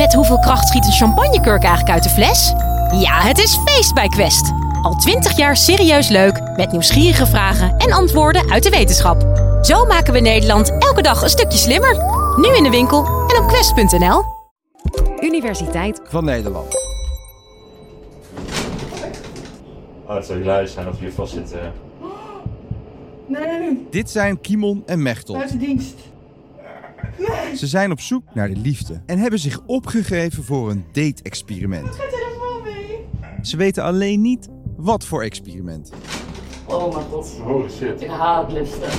Met hoeveel kracht schiet een champagnekurk eigenlijk uit de fles? Ja, het is feest bij Quest. Al twintig jaar serieus leuk, met nieuwsgierige vragen en antwoorden uit de wetenschap. Zo maken we Nederland elke dag een stukje slimmer. Nu in de winkel en op quest.nl. Universiteit van Nederland. Oh, het zou hilarisch zijn of je vast zit. eh. Nee, Dit zijn Kimon en Mechtel. uit de dienst. Ze zijn op zoek naar de liefde en hebben zich opgegeven voor een date-experiment. Telefoon mee. Ze weten alleen niet wat voor experiment. Oh mijn god, Holy shit. ik haat liften.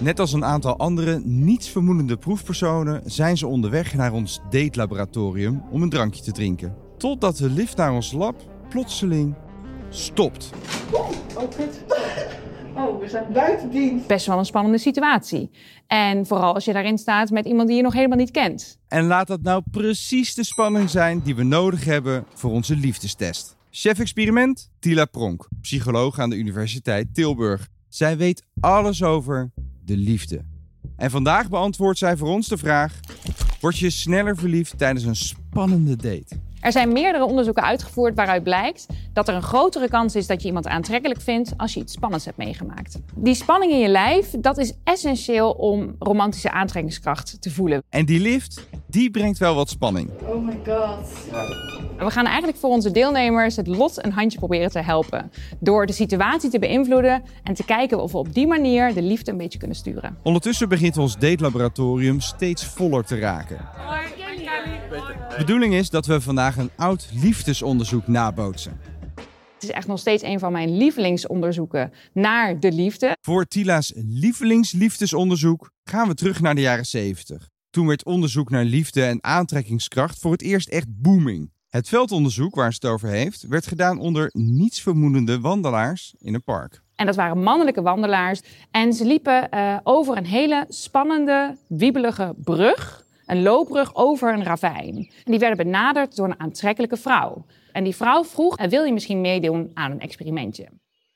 Net als een aantal andere nietsvermoedende proefpersonen zijn ze onderweg naar ons date-laboratorium om een drankje te drinken. Totdat de lift naar ons lab plotseling stopt. Oh, kut. Oh, we zijn buiten dienst. best wel een spannende situatie. En vooral als je daarin staat met iemand die je nog helemaal niet kent. En laat dat nou precies de spanning zijn die we nodig hebben voor onze liefdestest. Chef-experiment Tila Pronk, psycholoog aan de Universiteit Tilburg. Zij weet alles over de liefde. En vandaag beantwoordt zij voor ons de vraag: Word je sneller verliefd tijdens een spannende date? Er zijn meerdere onderzoeken uitgevoerd waaruit blijkt dat er een grotere kans is dat je iemand aantrekkelijk vindt als je iets spannends hebt meegemaakt. Die spanning in je lijf, dat is essentieel om romantische aantrekkingskracht te voelen. En die lift, die brengt wel wat spanning. Oh my god. We gaan eigenlijk voor onze deelnemers het lot een handje proberen te helpen. Door de situatie te beïnvloeden en te kijken of we op die manier de liefde een beetje kunnen sturen. Ondertussen begint ons datelaboratorium steeds voller te raken. De bedoeling is dat we vandaag een oud liefdesonderzoek nabootsen. Het is echt nog steeds een van mijn lievelingsonderzoeken naar de liefde. Voor Tila's lievelingsliefdesonderzoek gaan we terug naar de jaren 70. Toen werd onderzoek naar liefde en aantrekkingskracht voor het eerst echt booming. Het veldonderzoek waar ze het over heeft, werd gedaan onder nietsvermoedende wandelaars in een park. En dat waren mannelijke wandelaars. En ze liepen eh, over een hele spannende, wiebelige brug. Een loopbrug over een ravijn. En die werden benaderd door een aantrekkelijke vrouw. En die vrouw vroeg, "Eh, wil je misschien meedoen aan een experimentje?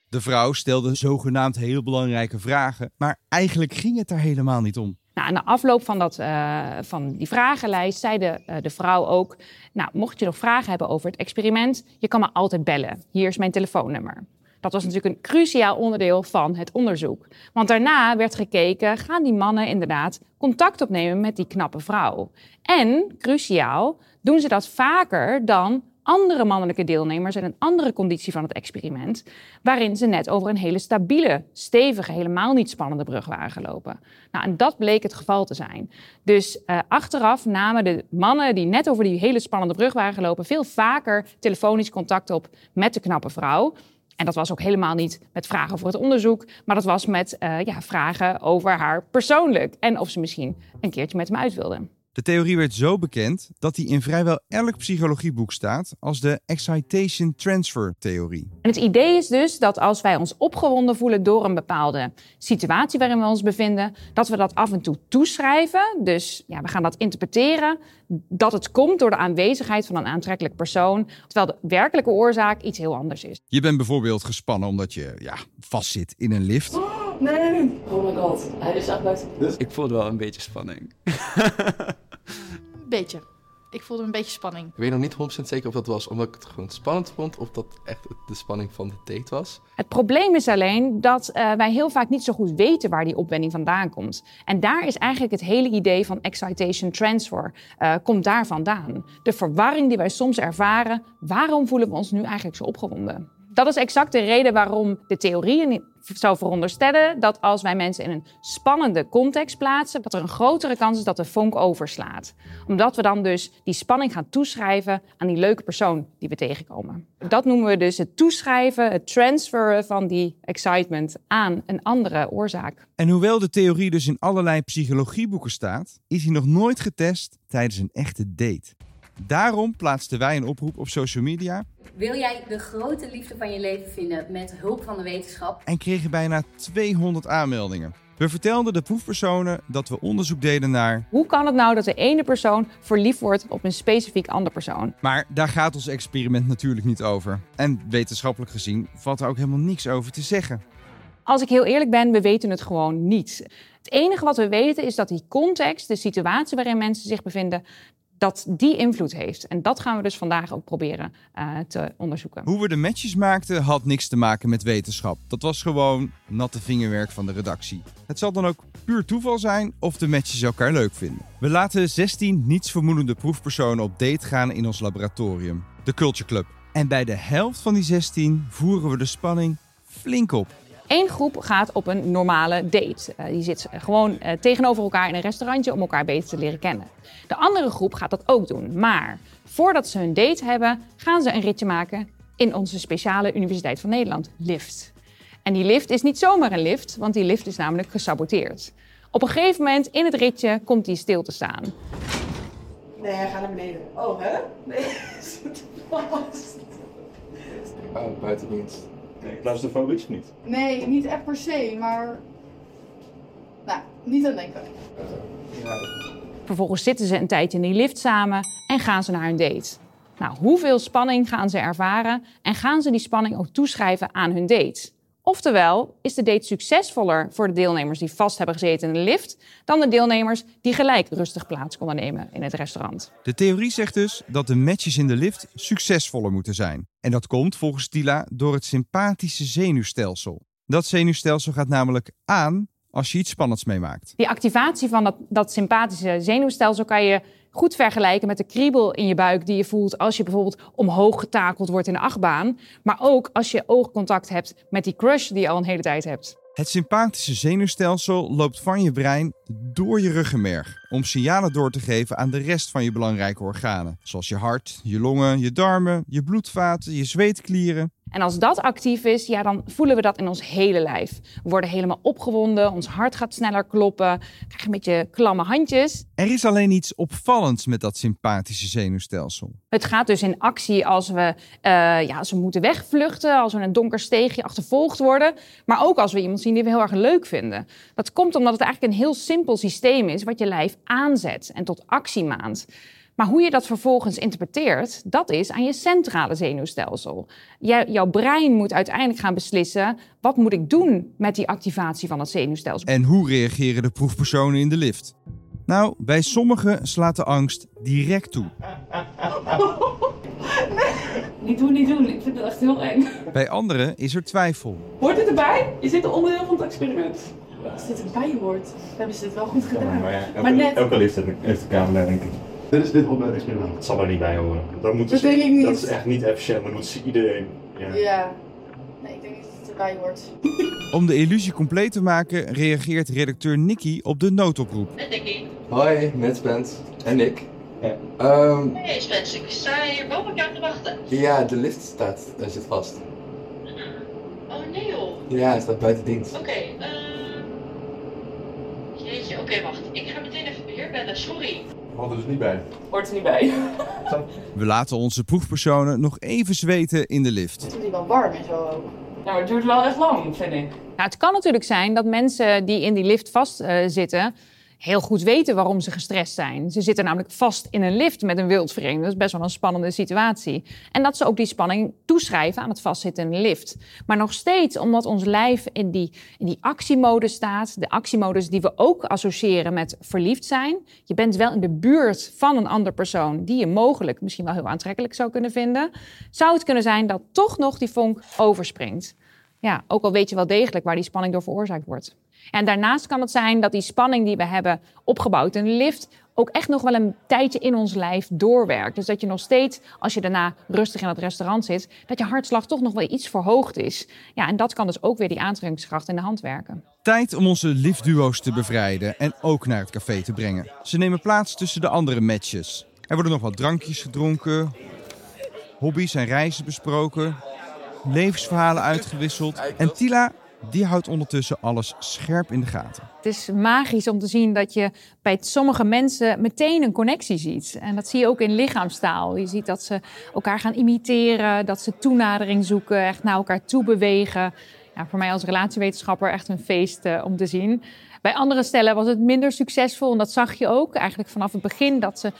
De vrouw stelde zogenaamd heel belangrijke vragen, maar eigenlijk ging het daar helemaal niet om. Nou, aan de afloop van, dat, eh, van die vragenlijst zei de, eh, de vrouw ook... Nou, mocht je nog vragen hebben over het experiment, je kan me altijd bellen. Hier is mijn telefoonnummer. Dat was natuurlijk een cruciaal onderdeel van het onderzoek. Want daarna werd gekeken, gaan die mannen inderdaad contact opnemen met die knappe vrouw? En, cruciaal, doen ze dat vaker dan andere mannelijke deelnemers in een andere conditie van het experiment, waarin ze net over een hele stabiele, stevige, helemaal niet spannende brug waren gelopen. Nou, en dat bleek het geval te zijn. Dus eh, achteraf namen de mannen die net over die hele spannende brug waren gelopen, veel vaker telefonisch contact op met de knappe vrouw. En dat was ook helemaal niet met vragen voor het onderzoek, maar dat was met eh, ja, vragen over haar persoonlijk en of ze misschien een keertje met hem uit wilde. De theorie werd zo bekend dat die in vrijwel elk psychologieboek staat als de excitation transfer theorie. En het idee is dus dat als wij ons opgewonden voelen door een bepaalde situatie waarin we ons bevinden, dat we dat af en toe toeschrijven. Dus ja, we gaan dat interpreteren, dat het komt door de aanwezigheid van een aantrekkelijk persoon, terwijl de werkelijke oorzaak iets heel anders is. Je bent bijvoorbeeld gespannen omdat je ja, vastzit in een lift. Nee. Oh my god, hij is echt buiten. Ik voelde wel een beetje spanning. Beetje. Ik voelde een beetje spanning. Ik weet nog niet 100% zeker of dat was omdat ik het gewoon spannend vond of dat echt de spanning van de date was. Het probleem is alleen dat eh, wij heel vaak niet zo goed weten waar die opwending vandaan komt. En daar is eigenlijk het hele idee van excitation transfer, eh, komt daar vandaan. De verwarring die wij soms ervaren, waarom voelen we ons nu eigenlijk zo opgewonden? Dat is exact de reden waarom de theorie zou veronderstellen dat als wij mensen in een spannende context plaatsen, dat er een grotere kans is dat de vonk overslaat. Omdat we dan dus die spanning gaan toeschrijven aan die leuke persoon die we tegenkomen. Dat noemen we dus het toeschrijven, het transferen van die excitement aan een andere oorzaak. En hoewel de theorie dus in allerlei psychologieboeken staat, is hij nog nooit getest tijdens een echte date. Daarom plaatsten wij een oproep op social media Wil jij de grote liefde van je leven vinden met hulp van de wetenschap? en kregen bijna 200 aanmeldingen. We vertelden de proefpersonen dat we onderzoek deden naar. Hoe kan het nou dat de ene persoon verliefd wordt op een specifiek andere persoon? Maar daar gaat ons experiment natuurlijk niet over. En wetenschappelijk gezien valt er ook helemaal niks over te zeggen. Als ik heel eerlijk ben, we weten het gewoon niet. Het enige wat we weten is dat die context, de situatie waarin mensen zich bevinden, dat die invloed heeft. En dat gaan we dus vandaag ook proberen uh, te onderzoeken. Hoe we de matches maakten had niks te maken met wetenschap. Dat was gewoon natte vingerwerk van de redactie. Het zal dan ook puur toeval zijn of de matches elkaar leuk vinden. We laten 16 nietsvermoedende proefpersonen op date gaan in ons laboratorium, de Culture Club. En bij de helft van die 16 voeren we de spanning flink op. Eén groep gaat op een normale date. Uh, die zit gewoon uh, tegenover elkaar in een restaurantje om elkaar beter te leren kennen. De andere groep gaat dat ook doen. Maar voordat ze hun date hebben, gaan ze een ritje maken in onze speciale Universiteit van Nederland, LIFT. En die lift is niet zomaar een lift, want die lift is namelijk gesaboteerd. Op een gegeven moment in het ritje komt die stil te staan. Nee, hij gaat naar beneden. Oh, hè? Nee, zit vast. Oh, buitendienst. Nee, claustrofobisch niet? Nee, niet echt per se, maar... Nou, niet aan denken. Ja. Vervolgens zitten ze een tijdje in die lift samen en gaan ze naar hun date. Nou, hoeveel spanning gaan ze ervaren en gaan ze die spanning ook toeschrijven aan hun date? Oftewel, is de date succesvoller voor de deelnemers die vast hebben gezeten in de lift dan de deelnemers die gelijk rustig plaats konden nemen in het restaurant? De theorie zegt dus dat de matches in de lift succesvoller moeten zijn. En dat komt volgens Tila door het sympathische zenuwstelsel. Dat zenuwstelsel gaat namelijk aan als je iets spannends meemaakt. Die activatie van dat, dat sympathische zenuwstelsel kan je goed vergelijken met de kriebel in je buik die je voelt als je bijvoorbeeld omhoog getakeld wordt in de achtbaan. Maar ook als je oogcontact hebt met die crush die je al een hele tijd hebt. Het sympathische zenuwstelsel loopt van je brein door je ruggenmerg om signalen door te geven aan de rest van je belangrijke organen, zoals je hart, je longen, je darmen, je bloedvaten, je zweetklieren. En als dat actief is, ja, dan voelen we dat in ons hele lijf. We worden helemaal opgewonden, ons hart gaat sneller kloppen, krijg een beetje klamme handjes. Er is alleen iets opvallends met dat sympathische zenuwstelsel. Het gaat dus in actie als we, uh, ja, als we moeten wegvluchten, als we in een donker steegje achtervolgd worden, maar ook als we iemand zien die we heel erg leuk vinden. Dat komt omdat het eigenlijk een heel simpel systeem is wat je lijf aanzet en tot actie maand. Maar hoe je dat vervolgens interpreteert, dat is aan je centrale zenuwstelsel. jouw brein moet uiteindelijk gaan beslissen: wat moet ik doen met die activatie van het zenuwstelsel? En hoe reageren de proefpersonen in de lift? Nou, bij sommigen slaat de angst direct toe. Niet doen, niet doen. Ik vind het echt heel eng. Bij anderen is er twijfel. Hoort dit erbij? Is dit een onderdeel van het experiment? Als dit erbij hoort, hebben ze het wel goed gedaan. Maar ja, elke, Maar net- elke lift heeft een- camera, denk ik. Dit is dit het experiment. Dat zal er niet bij horen. Dat, moeten Dat ze, denk ik niet. dat is echt niet efficiënt. Dan moeten ze iedereen... Ja. Ja. Nee, ik denk niet dat het erbij hoort. Om de illusie compleet te maken, reageert redacteur Nicky op de noodoproep. Met Nicky. Hoi, met Spence. En ik. Ja. Ehm, Hey Spence, ik sta hier boven op jou te wachten. ja, de lift staat, daar zit vast. Oh nee joh. Ja, het staat buiten dienst. Oké, eh... oké wacht. Ik ga meteen even beheer bellen, sorry. Hoort er dus niet bij. Hoort er niet bij. We laten onze proefpersonen nog even zweten in de lift. Het is wel warm en zo ook. Nou, het duurt wel echt lang, vind ik. Nou, het kan natuurlijk zijn dat mensen die in die lift vastzitten heel goed weten waarom ze gestrest zijn. Ze zitten namelijk vast in een lift met een wildvreemde. Dat is best wel een spannende situatie. En dat ze ook die spanning toeschrijven aan het vastzitten in een lift. Maar nog steeds, omdat ons lijf in die, in die actiemodus staat, de actiemodus die we ook associëren met verliefd zijn. Je bent wel in de buurt van een ander persoon die je mogelijk misschien wel heel aantrekkelijk zou kunnen vinden. Zou het kunnen zijn dat toch nog die vonk overspringt. Ja, ook al weet je wel degelijk waar die spanning door veroorzaakt wordt. En daarnaast kan het zijn dat die spanning die we hebben opgebouwd in de lift ook echt nog wel een tijdje in ons lijf doorwerkt. Dus dat je nog steeds, als je daarna rustig in het restaurant zit, dat je hartslag toch nog wel iets verhoogd is. Ja, en dat kan dus ook weer die aantrekkingskracht in de hand werken. Tijd om onze liftduo's te bevrijden en ook naar het café te brengen. Ze nemen plaats tussen de andere matches. Er worden nog wat drankjes gedronken, hobby's en reizen besproken, levensverhalen uitgewisseld. En Tila, die houdt ondertussen alles scherp in de gaten. Het is magisch om te zien dat je bij sommige mensen meteen een connectie ziet. En dat zie je ook in lichaamstaal. Je ziet dat ze elkaar gaan imiteren, dat ze toenadering zoeken, echt naar elkaar toe bewegen. Ja, voor mij als relatiewetenschapper echt een feest eh, om te zien. Bij andere stellen was het minder succesvol en dat zag je ook eigenlijk vanaf het begin dat ze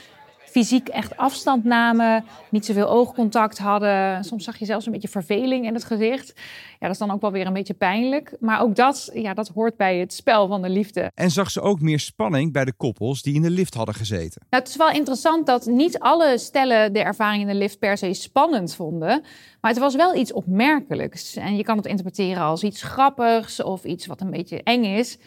fysiek echt afstand namen, niet zoveel oogcontact hadden. Soms zag je zelfs een beetje verveling in het gezicht. Ja, dat is dan ook wel weer een beetje pijnlijk. Maar ook dat, ja, dat hoort bij het spel van de liefde. En zag ze ook meer spanning bij de koppels die in de lift hadden gezeten. Nou, het is wel interessant dat niet alle stellen de ervaring in de lift per se spannend vonden. Maar het was wel iets opmerkelijks. En je kan het interpreteren als iets grappigs of iets wat een beetje eng is.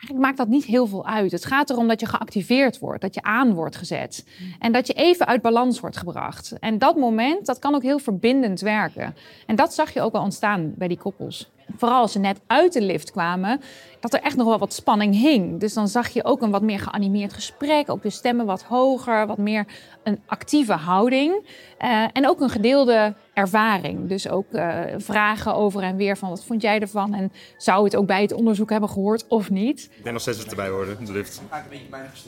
Eigenlijk maakt dat niet heel veel uit. Het gaat erom dat je geactiveerd wordt, dat je aan wordt gezet. En dat je even uit balans wordt gebracht. En dat moment, dat kan ook heel verbindend werken. En dat zag je ook al ontstaan bij die koppels. Vooral als ze net uit de lift kwamen, dat er echt nog wel wat spanning hing. Dus dan zag je ook een wat meer geanimeerd gesprek. Ook de stemmen wat hoger, wat meer een actieve houding. Uh, en ook een gedeelde ervaring. Dus ook uh, vragen over en weer van wat vond jij ervan? En zou het ook bij het onderzoek hebben gehoord of niet? Ik denk nog steeds het erbij hoorde, de lift.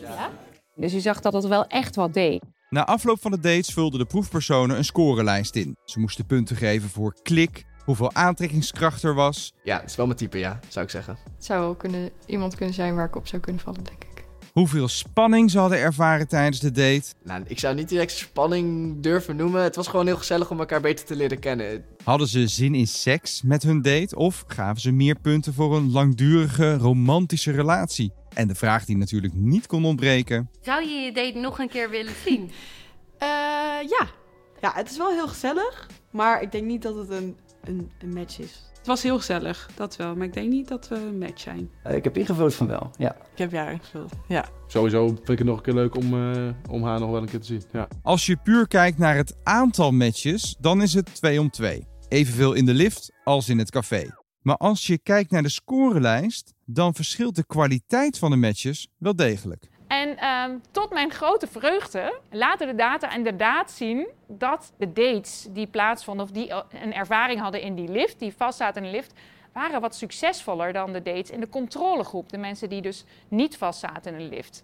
Ja? Dus je zag dat het wel echt wat deed. Na afloop van de dates vulden de proefpersonen een scorelijst in. Ze moesten punten geven voor klik, hoeveel aantrekkingskracht er was. Ja, het is wel mijn type, ja, zou ik zeggen. Het zou wel kunnen, iemand kunnen zijn waar ik op zou kunnen vallen, denk ik. Hoeveel spanning ze hadden ervaren tijdens de date. Nou, ik zou niet direct spanning durven noemen. Het was gewoon heel gezellig om elkaar beter te leren kennen. Hadden ze zin in seks met hun date of gaven ze meer punten voor een langdurige romantische relatie? En de vraag die natuurlijk niet kon ontbreken. Zou je je date nog een keer willen zien? Uh, ja. Ja, het is wel heel gezellig. Maar ik denk niet dat het een, een, een match is. Het was heel gezellig, dat wel. Maar ik denk niet dat we een match zijn. Uh, ik heb ingevuld van wel, ja. Ik heb ja ingevuld, ja. Sowieso vind ik het nog een keer leuk om, uh, om haar nog wel een keer te zien, ja. Als je puur kijkt naar het aantal matches, dan is het 2 om 2. Evenveel in de lift als in het café. Maar als je kijkt naar de scorelijst, dan verschilt de kwaliteit van de matches wel degelijk. En um, tot mijn grote vreugde laten de data inderdaad zien dat de dates die plaatsvonden, of die een ervaring hadden in die lift, die vastzaten in de lift, waren wat succesvoller dan de dates in de controlegroep. De mensen die dus niet vastzaten in een lift.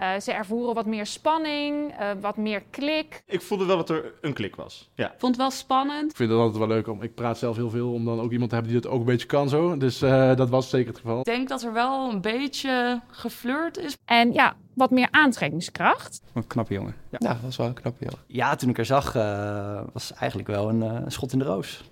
Uh, ze ervoeren wat meer spanning, uh, wat meer klik. Ik voelde wel dat er een klik was. Ja. Vond het wel spannend. Ik vind het altijd wel leuk om. Ik praat zelf heel veel om dan ook iemand te hebben die het ook een beetje kan zo. Dus uh, dat was zeker het geval. Ik denk dat er wel een beetje geflirt is. En ja, wat meer aantrekkingskracht. Een knappe jongen. Ja, ja dat was wel een knappe jongen. Ja, toen ik haar zag, was eigenlijk wel een, een schot in de roos.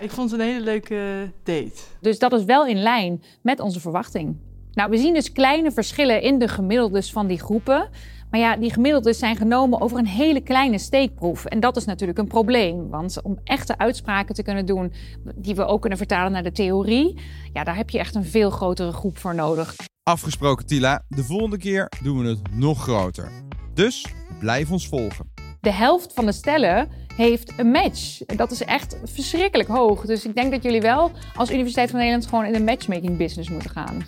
ik vond het een hele leuke date. Dus dat is wel in lijn met onze verwachting. Nou, we zien dus kleine verschillen in de gemiddeldes van die groepen. Maar ja, die gemiddeldes zijn genomen over een hele kleine steekproef. En dat is natuurlijk een probleem. Want om echte uitspraken te kunnen doen, die we ook kunnen vertalen naar de theorie, ja, daar heb je echt een veel grotere groep voor nodig. Afgesproken, Tila. De volgende keer doen we het nog groter. Dus blijf ons volgen. De helft van de stellen heeft een match. Dat is echt verschrikkelijk hoog. Dus ik denk dat jullie wel als Universiteit van Nederland gewoon in de matchmaking business moeten gaan.